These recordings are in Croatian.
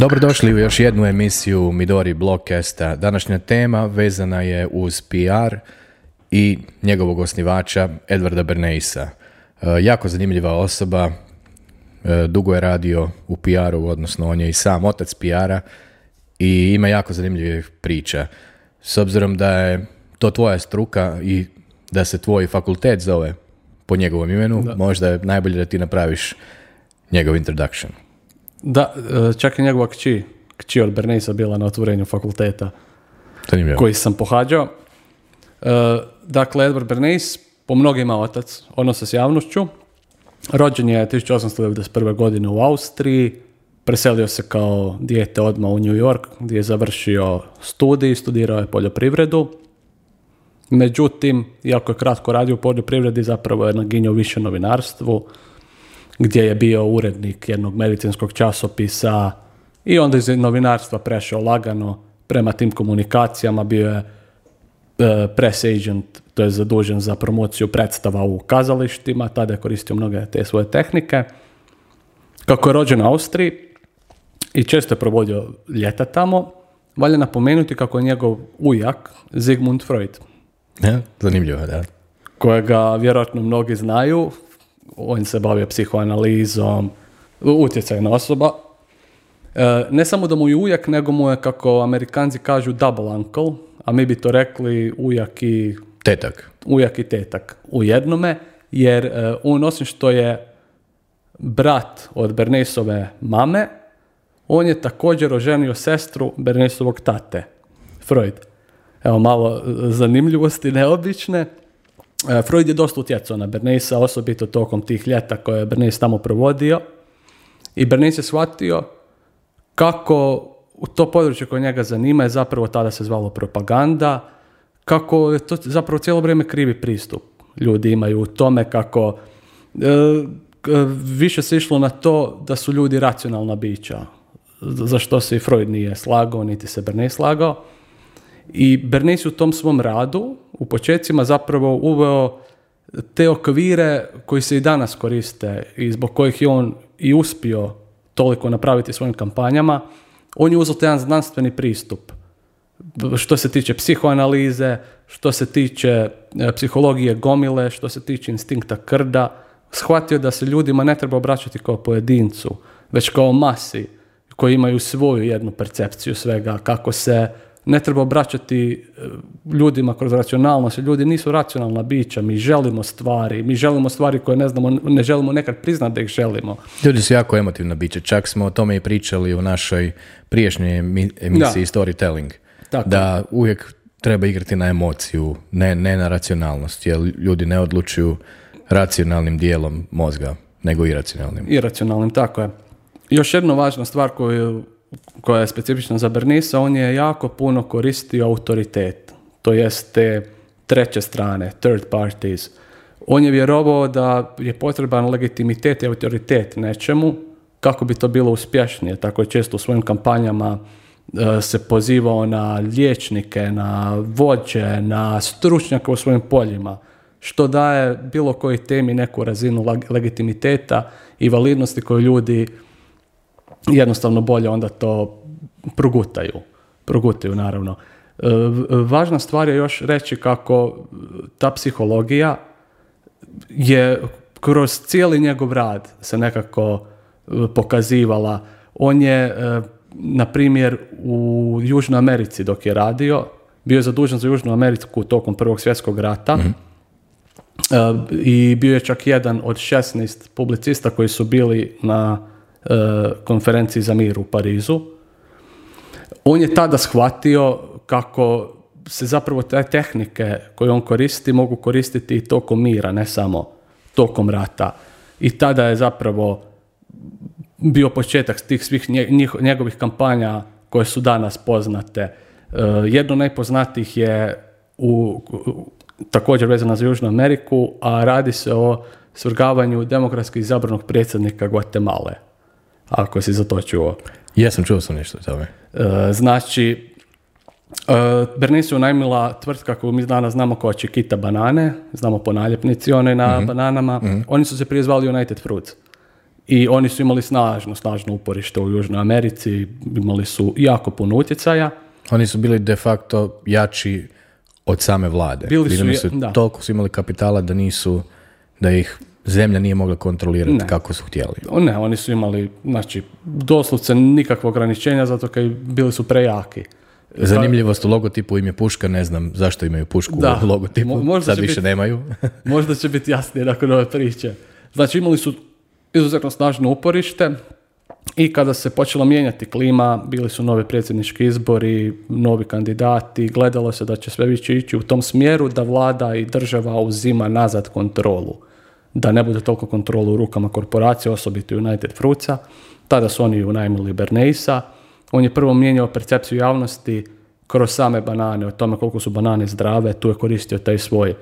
Dobrodošli u još jednu emisiju Midori Blogcasta. Današnja tema vezana je uz PR i njegovog osnivača Edvarda Berneisa. E, jako zanimljiva osoba, e, dugo je radio u PR-u, odnosno on je i sam otac PR-a i ima jako zanimljivih priča. S obzirom da je to tvoja struka i da se tvoj fakultet zove po njegovom imenu, možda je najbolje da ti napraviš njegov introduction. Da, e, čak i njegova kći, kći od Berneisa bila na otvorenju fakulteta Zanimljivo. koji sam pohađao. E, Dakle, Edward Bernays, po mnogima otac, odnosa s javnošću. Rođen je 1891. godine u Austriji, preselio se kao dijete odmah u New York, gdje je završio studij, studirao je poljoprivredu. Međutim, iako je kratko radio u poljoprivredi, zapravo je naginjao više novinarstvu, gdje je bio urednik jednog medicinskog časopisa i onda iz novinarstva prešao lagano prema tim komunikacijama, bio je e, press agent, to je zadužen za promociju predstava u kazalištima, tada je koristio mnoge te svoje tehnike. Kako je rođen u Austriji i često je provodio ljeta tamo, valja napomenuti kako je njegov ujak Sigmund Freud, Ja, zanimljivo, da. kojega vjerojatno mnogi znaju, on se bavio psihoanalizom, utjecajna osoba. E, ne samo da mu je ujak, nego mu je, kako amerikanci kažu, double uncle, a mi bi to rekli ujak i, Tetak. ujak i tetak u jednome, jer e, on osim što je brat od Bernesove mame, on je također oženio sestru Bernesovog tate, Freud. Evo malo e, zanimljivosti neobične. E, Freud je dosta utjecao na Bernaysa, osobito tokom tih ljeta koje je Bernays tamo provodio. I Bernays je shvatio kako to područje koje njega zanima je zapravo tada se zvalo propaganda, kako je to zapravo cijelo vrijeme krivi pristup ljudi imaju u tome kako e, više se išlo na to da su ljudi racionalna bića, za što se i Freud nije slagao, niti se Bernays slagao. I Bernays u tom svom radu u početcima zapravo uveo te okvire koji se i danas koriste i zbog kojih je on i uspio toliko napraviti svojim kampanjama, on je uzeo jedan znanstveni pristup što se tiče psihoanalize, što se tiče e, psihologije gomile, što se tiče instinkta krda, shvatio da se ljudima ne treba obraćati kao pojedincu, već kao masi koji imaju svoju jednu percepciju svega, kako se ne treba obraćati e, ljudima kroz racionalnost, ljudi nisu racionalna bića, mi želimo stvari, mi želimo stvari koje ne znamo, ne želimo nekad priznati da ih želimo. Ljudi su jako emotivna bića, čak smo o tome i pričali u našoj priješnjoj emi- emisiji Storytelling. Tako. Da uvijek treba igrati na emociju, ne, ne na racionalnost, jer ljudi ne odlučuju racionalnim dijelom mozga, nego iracionalnim. iracionalnim, tako je. Još jedna važna stvar koju, koja je specifična za Bernisa, on je jako puno koristio autoritet, to jest te treće strane, third parties. On je vjerovao da je potreban legitimitet i autoritet nečemu kako bi to bilo uspješnije. Tako je često u svojim kampanjama e, se pozivao na liječnike, na vođe, na stručnjake u svojim poljima, što daje bilo koji temi neku razinu legitimiteta i validnosti koju ljudi jednostavno bolje onda to progutaju. Progutaju, naravno. E, Važna stvar je još reći kako ta psihologija je kroz cijeli njegov rad se nekako e, pokazivala. On je, e, na primjer, u Južnoj Americi dok je radio, bio je zadužen za Južnu Ameriku tokom Prvog svjetskog rata E, i bio je čak jedan od 16 publicista koji su bili na konferenciji za mir u Parizu. On je tada shvatio kako se zapravo te tehnike koje on koristi mogu koristiti i tokom mira, ne samo tokom rata. I tada je zapravo bio početak tih svih njegovih kampanja koje su danas poznate. E, jedno najpoznatijih je u, u- također vezano za Južnu Ameriku, a radi se o svrgavanju demokratski izabranog predsjednika Guatemala. Ako si za to čuo. Jesam, čuo sam nešto o tome. E, znači, e, Bernice je unajmila tvrtka koju mi danas znamo kao Chiquita banane, znamo po naljepnici one na bananama. Oni su se prije zvali United Fruits. I oni su imali snažno, snažno uporište u Južnoj Americi, imali su jako puno utjecaja. Oni su bili de facto jači od same vlade. Bili su, Bili je- da. toliko su imali kapitala da nisu, da ih zemlja nije mogla kontrolirati Ne. kako su htjeli. Ne, oni su imali, znači, doslovce nikakve ograničenja zato kaj bili su prejaki. Zanimljivost u logotipu im je puška, ne znam zašto imaju pušku Da. u logotipu, Mo- možda sad više biti- nemaju. Možda će biti jasnije nakon ove priče. Znači imali su izuzetno snažno uporište i kada se počela mijenjati klima, bili su novi predsjednički izbori, novi kandidati, gledalo se da će sve više ići u tom smjeru da vlada i država uzima nazad kontrolu. Da ne bude toliko kontrolu u rukama korporacije, osobito United Fruitsa. Tada su oni unajmili Bernaisa. On je prvo mijenjao percepciju javnosti kroz same banane, o tome koliko su banane zdrave, tu je koristio taj svoj e,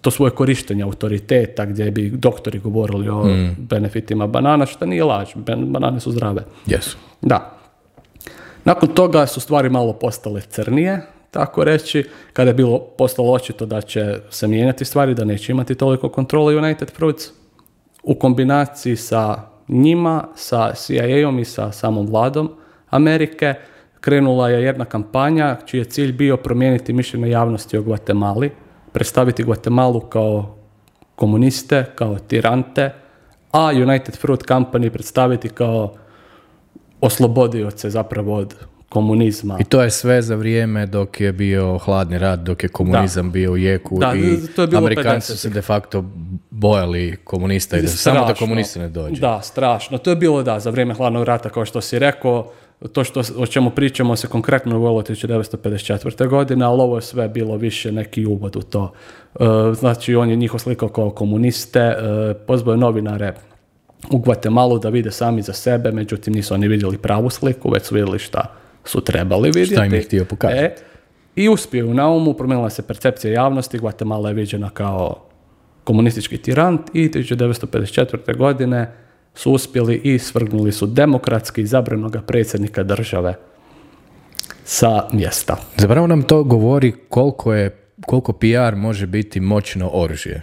to svoje korištenje autoriteta gdje bi doktori govorili o benefitima banana, što nije laž, ban- banane su zdrave. Jesu. Da. Nakon toga su stvari malo postale crnije, tako reći, kada je bilo postalo očito da će se mijenjati stvari, da neće imati toliko kontrole United Fruits, u kombinaciji sa njima, sa CIA-om i sa samom vladom Amerike, krenula je jedna kampanja čiji je cilj bio promijeniti mišljenje javnosti o Guatemali, predstaviti Guatemalu kao komuniste, kao tirante, a United Fruit Company predstaviti kao oslobodioce zapravo od komunizma. I to je sve za vrijeme dok je bio hladni rat, dok je komunizam bio u jeku Da, i to je bilo Amerikanci su 50-ih. se de facto bojali komunista i da samo da komunisti ne dođu. Da, strašno. To je bilo da, za vrijeme hladnog rata, kao što si rekao, to što, o čemu pričamo se konkretno dogodilo 1954. godine, ali ovo je sve bilo više neki uvod u to. E, znači, on je njih oslikao kao komuniste, e, pozvao je novinare u Guatemalu da vide sami za sebe, međutim nisu oni vidjeli pravu sliku, već su vidjeli šta su trebali vidjeti. Šta im je htio pokazati. E, I uspio u naumu, promijenila se percepcija javnosti, Guatemala je viđena kao komunistički tirant i 1954. godine su uspjeli i svrgnuli su demokratski izabranog predsjednika države sa mjesta. Zapravo nam to govori koliko je koliko PR može biti moćno oružje.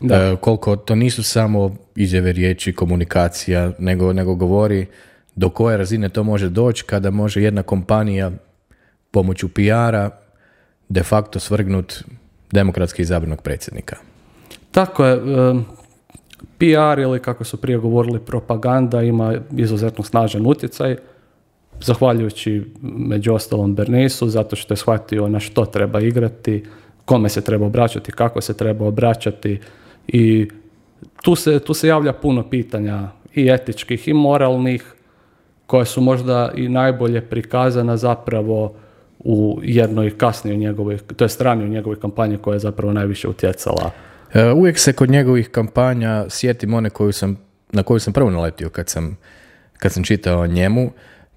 Da. E, koliko to nisu samo izjave riječi, komunikacija, nego, nego govori do koje razine to može doći kada može jedna kompanija pomoću PR-a de facto svrgnut demokratski izabranog predsjednika. Tako je, PR ili kako su prije govorili propaganda ima izuzetno snažan utjecaj, zahvaljujući među ostalom Bernisu, zato što je shvatio na što treba igrati, kome se treba obraćati, kako se treba obraćati i tu se, tu se javlja puno pitanja i etičkih i moralnih koja su možda i najbolje prikazana zapravo u jednoj kasnijoj njegovoj, to je strani u njegovoj kampanji koja je zapravo najviše utjecala. E, uvijek se kod njegovih kampanja sjetim one koju sam, na koju sam prvo naletio kad sam, kad sam čitao o njemu.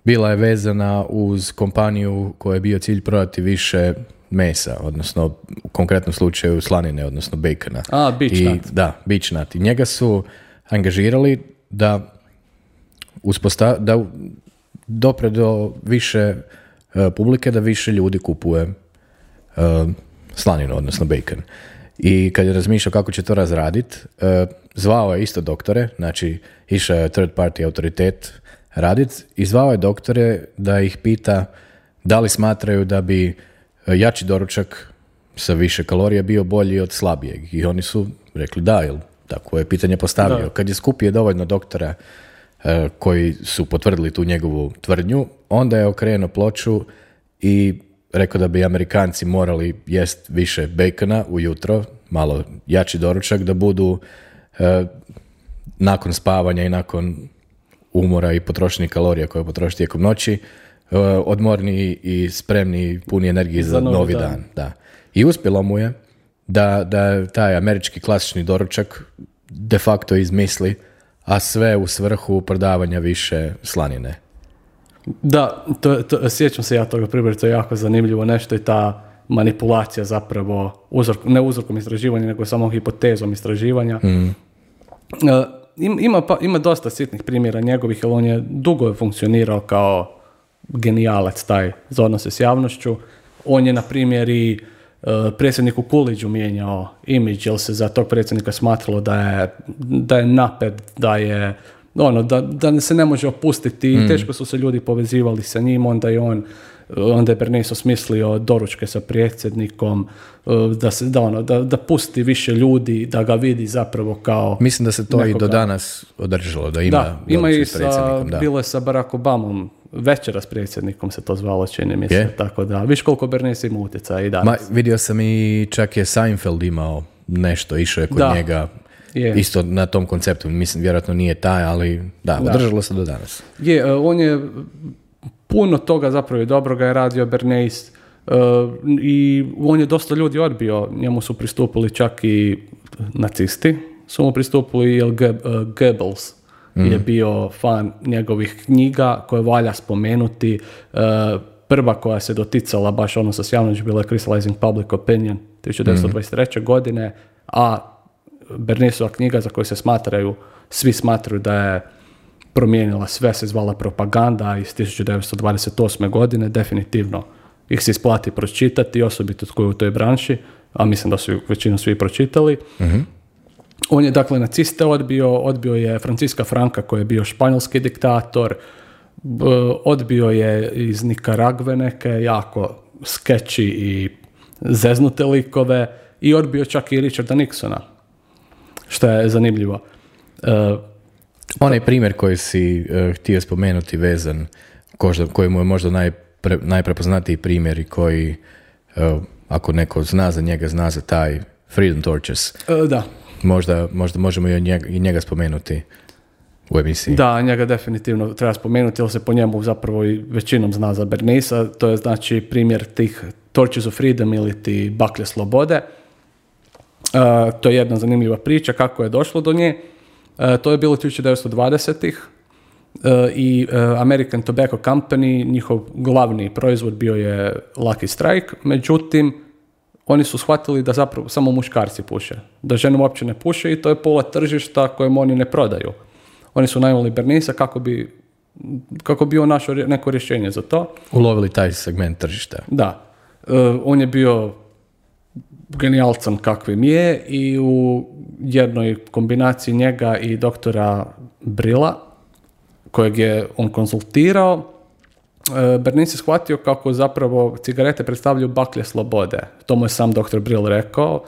Bila je vezana uz kompaniju koja je bio cilj prodati više mesa, odnosno u konkretnom slučaju slanine, odnosno bacona. A, beech I, nut. Da, beach nut. I njega su angažirali da usposta, da dopre do više e, publike, da više ljudi kupuje e, slaninu, odnosno bacon. I kad je razmišljao kako će to razradit, e, zvao je isto doktore, znači išao je third party autoritet radit i zvao je doktore da ih pita da li smatraju da bi jači doručak sa više kalorija bio bolji od slabijeg. I oni su rekli da, jel tako je pitanje postavio. Da. Kad je skupio dovoljno doktora koji su potvrdili tu njegovu tvrdnju, onda je okrenuo ploču i rekao da bi Amerikanci morali jest više bacona ujutro, malo jači doručak, da budu e, nakon spavanja i nakon umora i potrošenih kalorija koje potroši tijekom noći, e, odmorni i spremni puni energije za, Za novi novi dan. dan. Da. I uspjelo mu je da, da taj američki klasični doručak de facto izmisli, sve u svrhu prodavanja više slanine. Da, to, to, sjećam se ja toga primjera, to je jako zanimljivo nešto i ta manipulacija zapravo, uzrok, ne uzrokom istraživanja, nego samo hipotezom istraživanja. E, im- ima, pa, ima dosta sitnih primjera njegovih, jer on je dugo funkcionirao kao genijalac taj za odnose s javnošću. On je, na primjer, i predsjedniku Kuliđu mijenjao imidž, jer se za tog predsjednika smatralo da je, da je naped, da je ono, da, da se ne može opustiti i teško su se ljudi povezivali sa njim, onda je on onda je Bernays osmislio doručke sa predsjednikom, e, da, se, da, ono, da, da pusti više ljudi, da ga vidi zapravo kao... Mislim da se to i do danas održalo, da ima Da, ima i sa, bilo je sa Barack Obamom, večera s predsjednikom se to zvalo, čini mi se. Je? Tako da, viš koliko Bernays ima utjecaja i danas. Ma, vidio sam i čak je Seinfeld imao nešto, išao je kod Da. njega Je. isto na tom konceptu. Mislim, vjerojatno nije taj, ali da, Da. održalo se do danas. Je, e, on je puno toga zapravo i dobroga je radio Bernays e, i on je dosta ljudi odbio, njemu su pristupili čak i nacisti, su mu pristupili jer Ge- Goebbels je bio fan njegovih knjiga koje valja spomenuti. E, Prva koja se doticala baš odnosa s javnošću bila je Crystallizing Public Opinion 1923. godine, a Bernaysova knjiga za koju se smatraju, svi smatraju da je promijenila sve, se zvala propaganda iz 1928. godine, definitivno ih se isplati pročitati, osobito tko je u toj branši, a mislim da su većinu svi pročitali. On je dakle naciste odbio, odbio je Franciska Franka koji je bio španjolski diktator, odbio je iz Nikaragve neke jako skeči i zeznute likove i odbio čak i Richarda Nixona, što je zanimljivo. E, Onaj primjer koji si eh, htio spomenuti vezan, kožda, koji mu je možda najpre, najprepoznatiji primjer i koji, eh, ako neko zna za njega, zna za taj Freedom Torches. da, Možda, možda možemo i, njega, i njega spomenuti u emisiji. Da, njega definitivno treba spomenuti, jer se po njemu zapravo i većinom zna za Bernisa. To je znači primjer tih Torches of Freedom ili ti baklje slobode. E, to je jedna zanimljiva priča kako je došlo do nje. E, to je bilo 1920-ih e, i American Tobacco Company, njihov glavni proizvod bio je Lucky Strike, međutim, oni su shvatili da zapravo samo muškarci puše, da žene uopće ne puše i to je pola tržišta kojem oni ne prodaju. Oni su najmali Bernisa kako bi, kako bi on našao rje- neko rješenje za to. Ulovili taj segment tržišta. Da, e, on je bio genijalcan kakvim je i u jednoj kombinaciji njega i doktora Brila, kojeg je on konzultirao, e, Bernice je shvatio kako zapravo cigarete predstavljaju baklje slobode. To mu je sam doktor Brill rekao.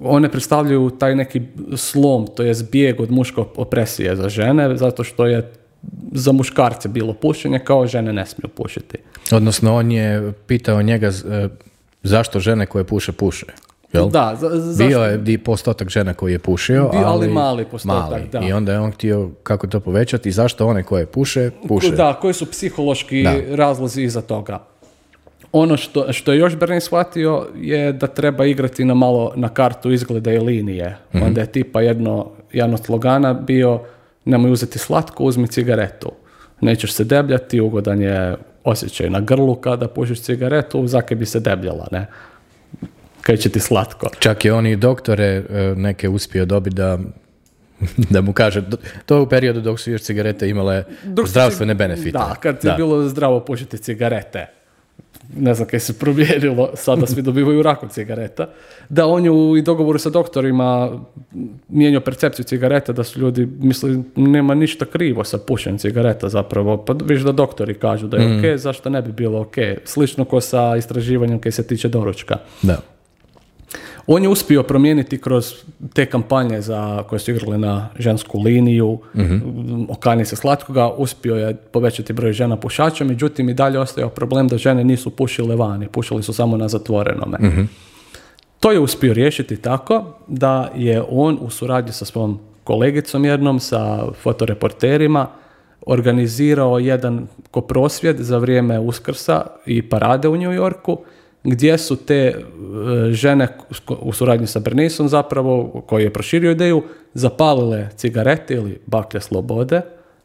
One predstavljaju taj neki slom, to je bijeg od muške opresije za žene, zato što je za muškarce bilo pušenje, kao žene ne smiju pušiti. Odnosno, on je pitao njega eh, zašto žene koje puše, puše. Jel? Da, za, za- Bio je di postotak žena koji je pušio, ali ali mali postotak, mali. da. I onda je on htio kako to povećati i zašto one koje puše, puše. Da, koji su psihološki Da. razlozi iza toga. Ono što, što je još Bernie shvatio je da treba igrati na malo na kartu izgleda i linije. Onda je tipa jedno, jedan od slogana bio nemoj uzeti slatko, uzmi cigaretu. Nećeš se debljati, ugodan je osjećaj na grlu kada pušiš cigaretu, zake bi se debljala, ne? Kaj će ti slatko. Čak je on i doktore eh, neke uspio dobiti da da mu kaže, to je u periodu dok su još cigarete imale Dok zdravstvene cig- benefite. Da, kad je bilo zdravo pušiti cigarete. Ne znam kaj se promijenilo, sada svi dobivaju rakom cigareta. Da, on je u i dogovoru sa doktorima mijenjao percepciju cigareta, da su ljudi mislili nema ništa krivo sa pušenjem cigareta zapravo. Pa viš da doktori kažu da je ok, zašto ne bi bilo ok. Slično ko sa istraživanjem kaj se tiče doručka. Da. On je uspio promijeniti kroz te kampanje za koje su igrali na žensku liniju, okani se slatkoga, uspio je povećati broj žena pušača, međutim i dalje ostajao problem da žene nisu pušile vani, pušili su samo na zatvorenome. To je uspio riješiti tako da je on u suradnji sa svom kolegicom jednom, sa fotoreporterima, organizirao jedan ko prosvjed za vrijeme Uskrsa i parade u New Yorku, gdje su te e, žene u suradnji sa Bernisom zapravo, koji je proširio ideju, zapalile cigarete ili baklje slobode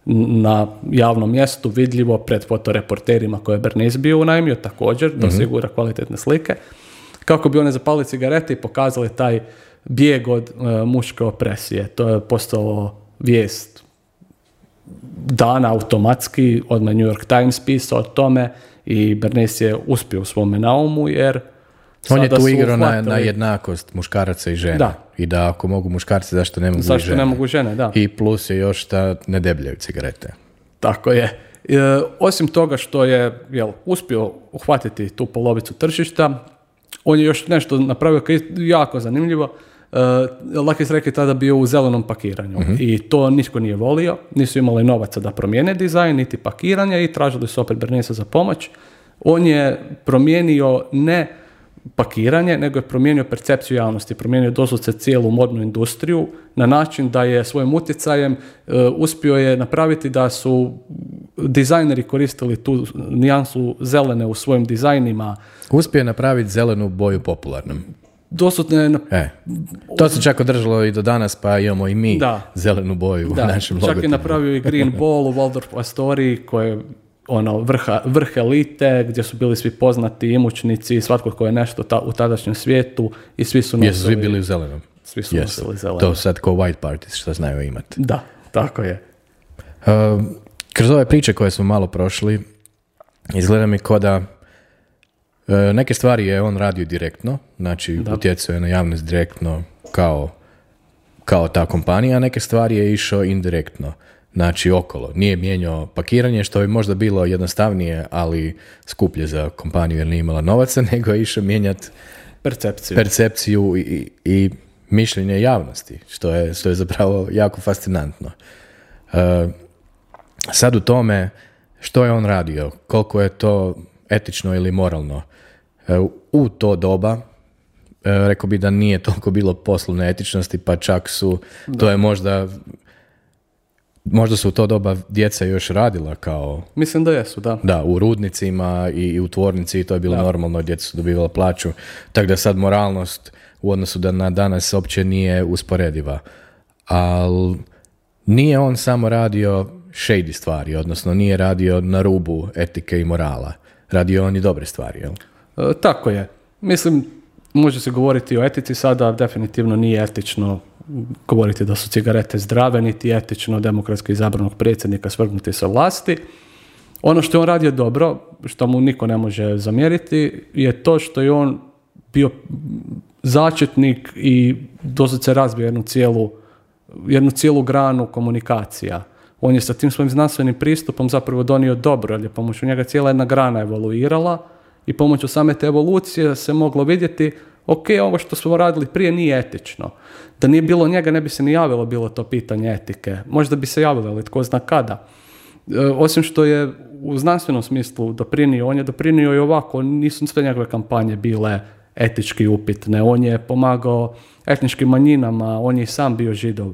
na javnom mjestu vidljivo pred fotoreporterima koje je Bernice bio unajmio također, da osigura kvalitetne slike, kako bi one zapalili cigarete i pokazali taj bijeg od e, muške opresije. To je postalo vijest dana automatski, odmah New York Times pisao o tome i Bernays je uspio u svome naumu jer On je tu igrao na, na jednakost muškaraca i žena. Da. I da ako mogu muškarci, zašto ne mogu Zašto žene? ne mogu žene, da. I plus je još da ne debljaju cigarete. Tako je. E, osim toga što je jel, uspio uhvatiti tu polovicu tržišta, on je još nešto napravio je jako zanimljivo. Uh, Lucky Strike je tada bio u zelenom pakiranju i to nitko nije volio, nisu imali novaca da promijene dizajn niti pakiranje i tražili su opet Bernesa za pomoć. On je promijenio ne pakiranje, nego je promijenio percepciju javnosti, promijenio doslovce cijelu modnu industriju na način da je svojim utjecajem e, uspio je napraviti da su dizajneri koristili tu nijansu zelene u svojim dizajnima. Uspio je napraviti zelenu boju popularnom. Doslovno je na- E, to se čak održalo i do danas, pa imamo i mi Da. zelenu boju u Da, našem čak je logotipu. napravio i Green Ball u Waldorf Astorii koje je ono, vrha, vrh elite, gdje su bili svi poznati imućnici, svatko tko je nešto ta, u tadašnjem svijetu i svi su nosili, Jesu svi bili u zelenom? svi su Jesu. nosili zeleno. To sad ko white parties što znaju imati. Da, tako je. Um, kroz ove priče koje smo malo prošli, izgleda mi ko da e, neke stvari je on radio direktno, znači utjecao je na javnost direktno kao, kao ta kompanija, a neke stvari je išao indirektno, znači okolo. Nije mijenjao pakiranje, što bi možda bilo jednostavnije, ali skuplje za kompaniju jer nije imala novaca, nego je išao mijenjati Percepciju. percepciju i, i mišljenje javnosti, što je, što je zapravo jako fascinantno. E, sad u tome, što je on radio, koliko je to etično ili moralno. E, u to doba, e, rekao bi da nije toliko bilo poslovne etičnosti, pa čak su, to je možda, možda su u to doba djeca još radila kao Mislim da jesu, da. da, u rudnicima i, i u tvornici i to je bilo normalno, djeca su dobivala plaću. Tako da sad moralnost u odnosu da na danas uopće nije usporediva. Ali nije on samo radio shady stvari, odnosno nije radio na rubu etike i morala. Radio on i dobre stvari, jel? E, tako je. Mislim, može se govoriti o etici sada, definitivno nije etično govoriti da su cigarete zdrave, niti etično demokratski izabranog predsjednika svrgnuti sa vlasti. Ono što je on radio dobro, što mu niko ne može zamjeriti, je to što je on bio začetnik i doslovce razbio jednu cijelu, jednu cijelu granu komunikacija. On je sa tim svojim znanstvenim pristupom zapravo donio dobro, jer je pomoću njega cijela jedna grana evoluirala i pomoću same te evolucije se moglo vidjeti ok, ovo što smo radili prije nije etično. Da nije bilo njega ne bi se ni javilo bilo to pitanje etike. Možda bi se javilo, ali tko zna kada. E, osim što je u znanstvenom smislu doprinio, on je doprinio i ovako, nisu sve njegove kampanje bile etički upitne. On je pomagao etničkim manjinama, on je i sam bio židov,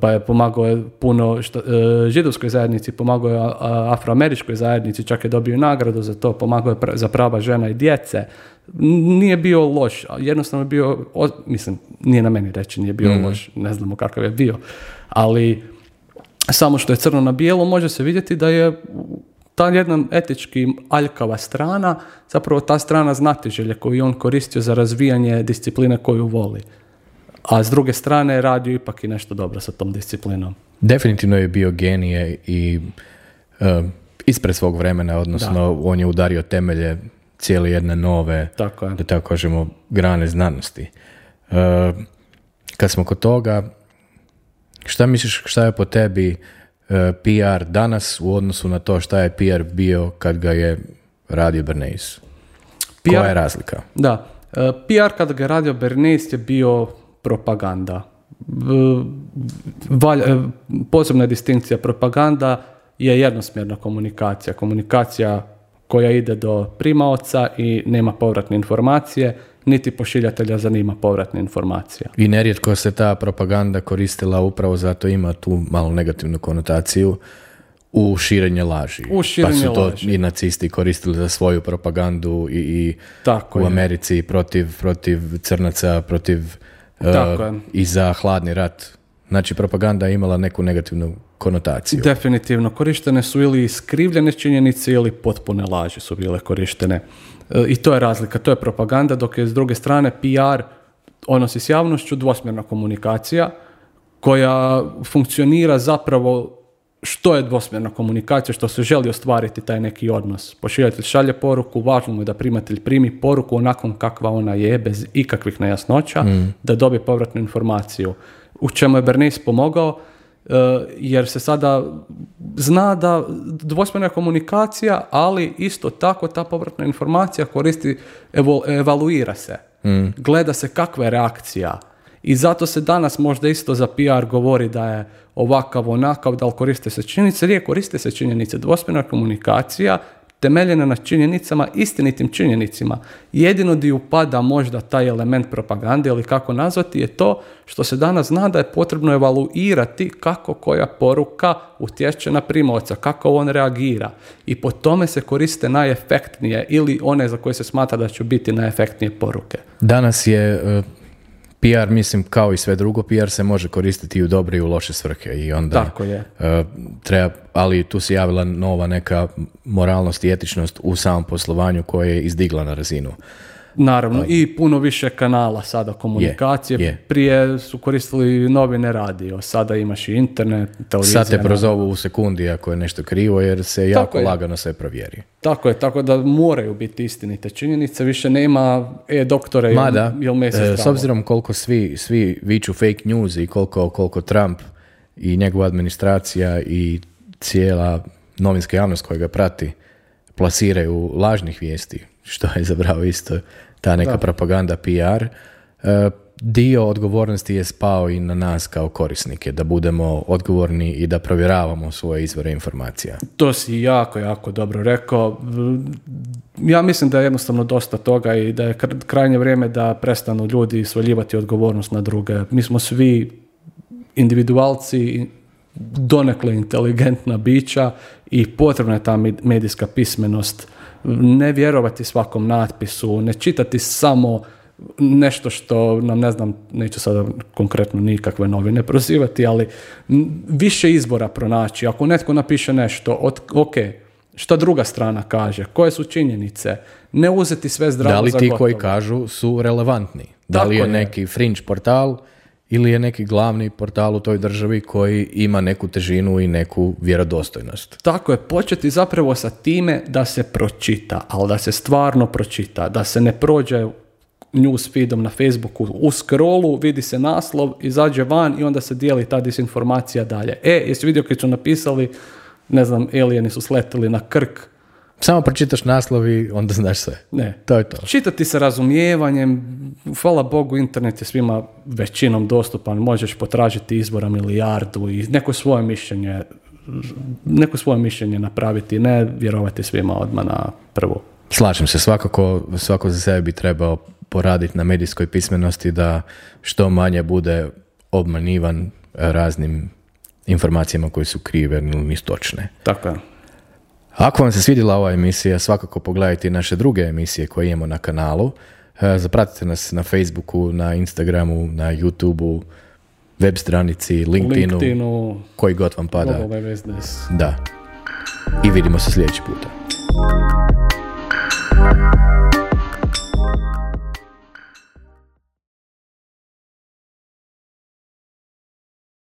pa je pomagao je puno šta- e, židovskoj zajednici, pomagao je afroameričkoj zajednici, čak je dobio nagradu za to, pomagao je pra- za prava žena i djece. Nije bio loš, jednostavno je bio, mislim, nije na meni reći, nije bio loš, ne znamo kakav je bio, ali samo što je crno na bijelo, može se vidjeti da je ta jedna etički aljkava strana, zapravo ta strana znatiželje koju je on koristio za razvijanje discipline koju voli. A s druge strane radio ipak i nešto dobro sa tom disciplinom. Definitivno je bio genije i e, ispred svog vremena, odnosno on je udario temelje cijele jedne nove, Tako je. da tako kažemo, grane znanosti. E, kad smo kod toga, šta misliš šta je po tebi e, PR danas u odnosu na to šta je PR bio kad ga je radio Bernays? Koja je razlika? Da, PR kada ga je radio Bernays je bio propaganda. V- valja- e, posebna je distinkcija propaganda je jednosmjerna komunikacija. Komunikacija koja ide do primaoca i nema povratne informacije, niti pošiljatelja zanima povratne informacije. I nerijetko se ta propaganda koristila upravo zato ima tu malo negativnu konotaciju u širenje laži. U širenje pa su to laži. i nacisti koristili za svoju propagandu i, i Tako u je. Americi protiv, protiv crnaca, protiv Tako je. i za hladni rat. Znači propaganda je imala neku negativnu konotaciju. Definitivno, korištene su ili skrivljene činjenice ili potpune laži su bile korištene. E, I to je razlika, to je propaganda, dok je s druge strane PR odnosi s javnošću dvosmjerna komunikacija koja funkcionira zapravo što je dvosmjerna komunikacija, što se želi ostvariti taj neki odnos. Pošiljatelj šalje poruku, važno mu je da primatelj primi poruku onakvom kakva ona je, bez ikakvih nejasnoća, da dobije povratnu informaciju. U čemu je Bernays pomogao, e, jer se sada zna da dvosmjerna komunikacija, ali isto tako ta povratna informacija koristi, evaluira se. Gleda se kakva je reakcija. I zato se danas možda isto za PR govori da je ovakav, onakav, da li koriste se činjenice. Nije, koriste se činjenice. Dvosmjerna komunikacija temeljena na činjenicama, istinitim činjenicima. Jedino di upada možda taj element propagande ili kako nazvati je to što se danas zna da je potrebno evaluirati kako koja poruka utječe na primovca, kako on reagira. I po tome se koriste najefektnije ili one za koje se smatra da će biti najefektnije poruke. Danas je e, PR, mislim, kao i sve drugo, PR se može koristiti i u dobre i u loše svrhe i onda Tako je. e, treba, ali tu se javila nova neka moralnost i etičnost u samom poslovanju koje je izdigla na razinu. Naravno, i puno više kanala sada komunikacije. Je, je. Prije su koristili novine radio, sada imaš i internet, televizija. Sad te prozovu u sekundi ako je nešto krivo jer se jako je. lagano sve provjeri. Tako je, tako da moraju biti istinite činjenice, više nema e doktore Mada, jel, jel e, s obzirom koliko svi, svi viču fake news i koliko, koliko Trump i njegova administracija i cijela novinska javnost koja ga prati plasiraju lažnih vijesti, što je zapravo isto ta neka propaganda PR, e, dio odgovornosti je spao i na nas kao korisnike, da budemo odgovorni i da provjeravamo svoje izvore informacija. To si jako, jako dobro rekao. Ja mislim da je jednostavno dosta toga i da je kr- krajnje vrijeme da prestanu ljudi svaljivati odgovornost na druge. Mi smo svi individualci, donekle inteligentna bića i potrebna je ta med- medijska pismenost. Ne vjerovati svakom natpisu, ne čitati samo nešto što nam, ne znam, neću sada konkretno nikakve novine prozivati, ali više izbora pronaći. Ako netko napiše nešto, od, ok, šta druga strana kaže, koje su činjenice, ne uzeti sve zdravo Da li za ti gotovo. koji kažu su relevantni? Da li je je. neki fringe portal ili je neki glavni portal u toj državi koji ima neku težinu i neku vjerodostojnost? Tako je, početi zapravo sa time da se pročita, ali da se stvarno pročita, da se ne prođe news feedom na Facebooku u scrollu, vidi se naslov, izađe van i onda se dijeli ta disinformacija dalje. E, jesi vidio kad su napisali, ne znam, alieni su sletili na Krk, Samo pročitaš naslov i onda znaš sve. ne. To je to. Čitati sa razumijevanjem, hvala Bogu, internet je svima većinom dostupan, možeš potražiti izbora milijardu i neko svoje mišljenje neko svoje mišljenje napraviti, ne vjerovati svima odmah na prvu. Slažem se, svakako svako za sebe bi trebao poraditi na medijskoj pismenosti da što manje bude obmanivan raznim informacijama koje su krive ili nisu točne. Tako je. Ako vam se svidjela ova emisija, svakako pogledajte naše druge emisije koje imamo na kanalu. E, zapratite nas na Facebooku, na Instagramu, na YouTubeu, web stranici, LinkedInu, LinkedInu koji god vam pada. Da. I vidimo se sljedeći puta.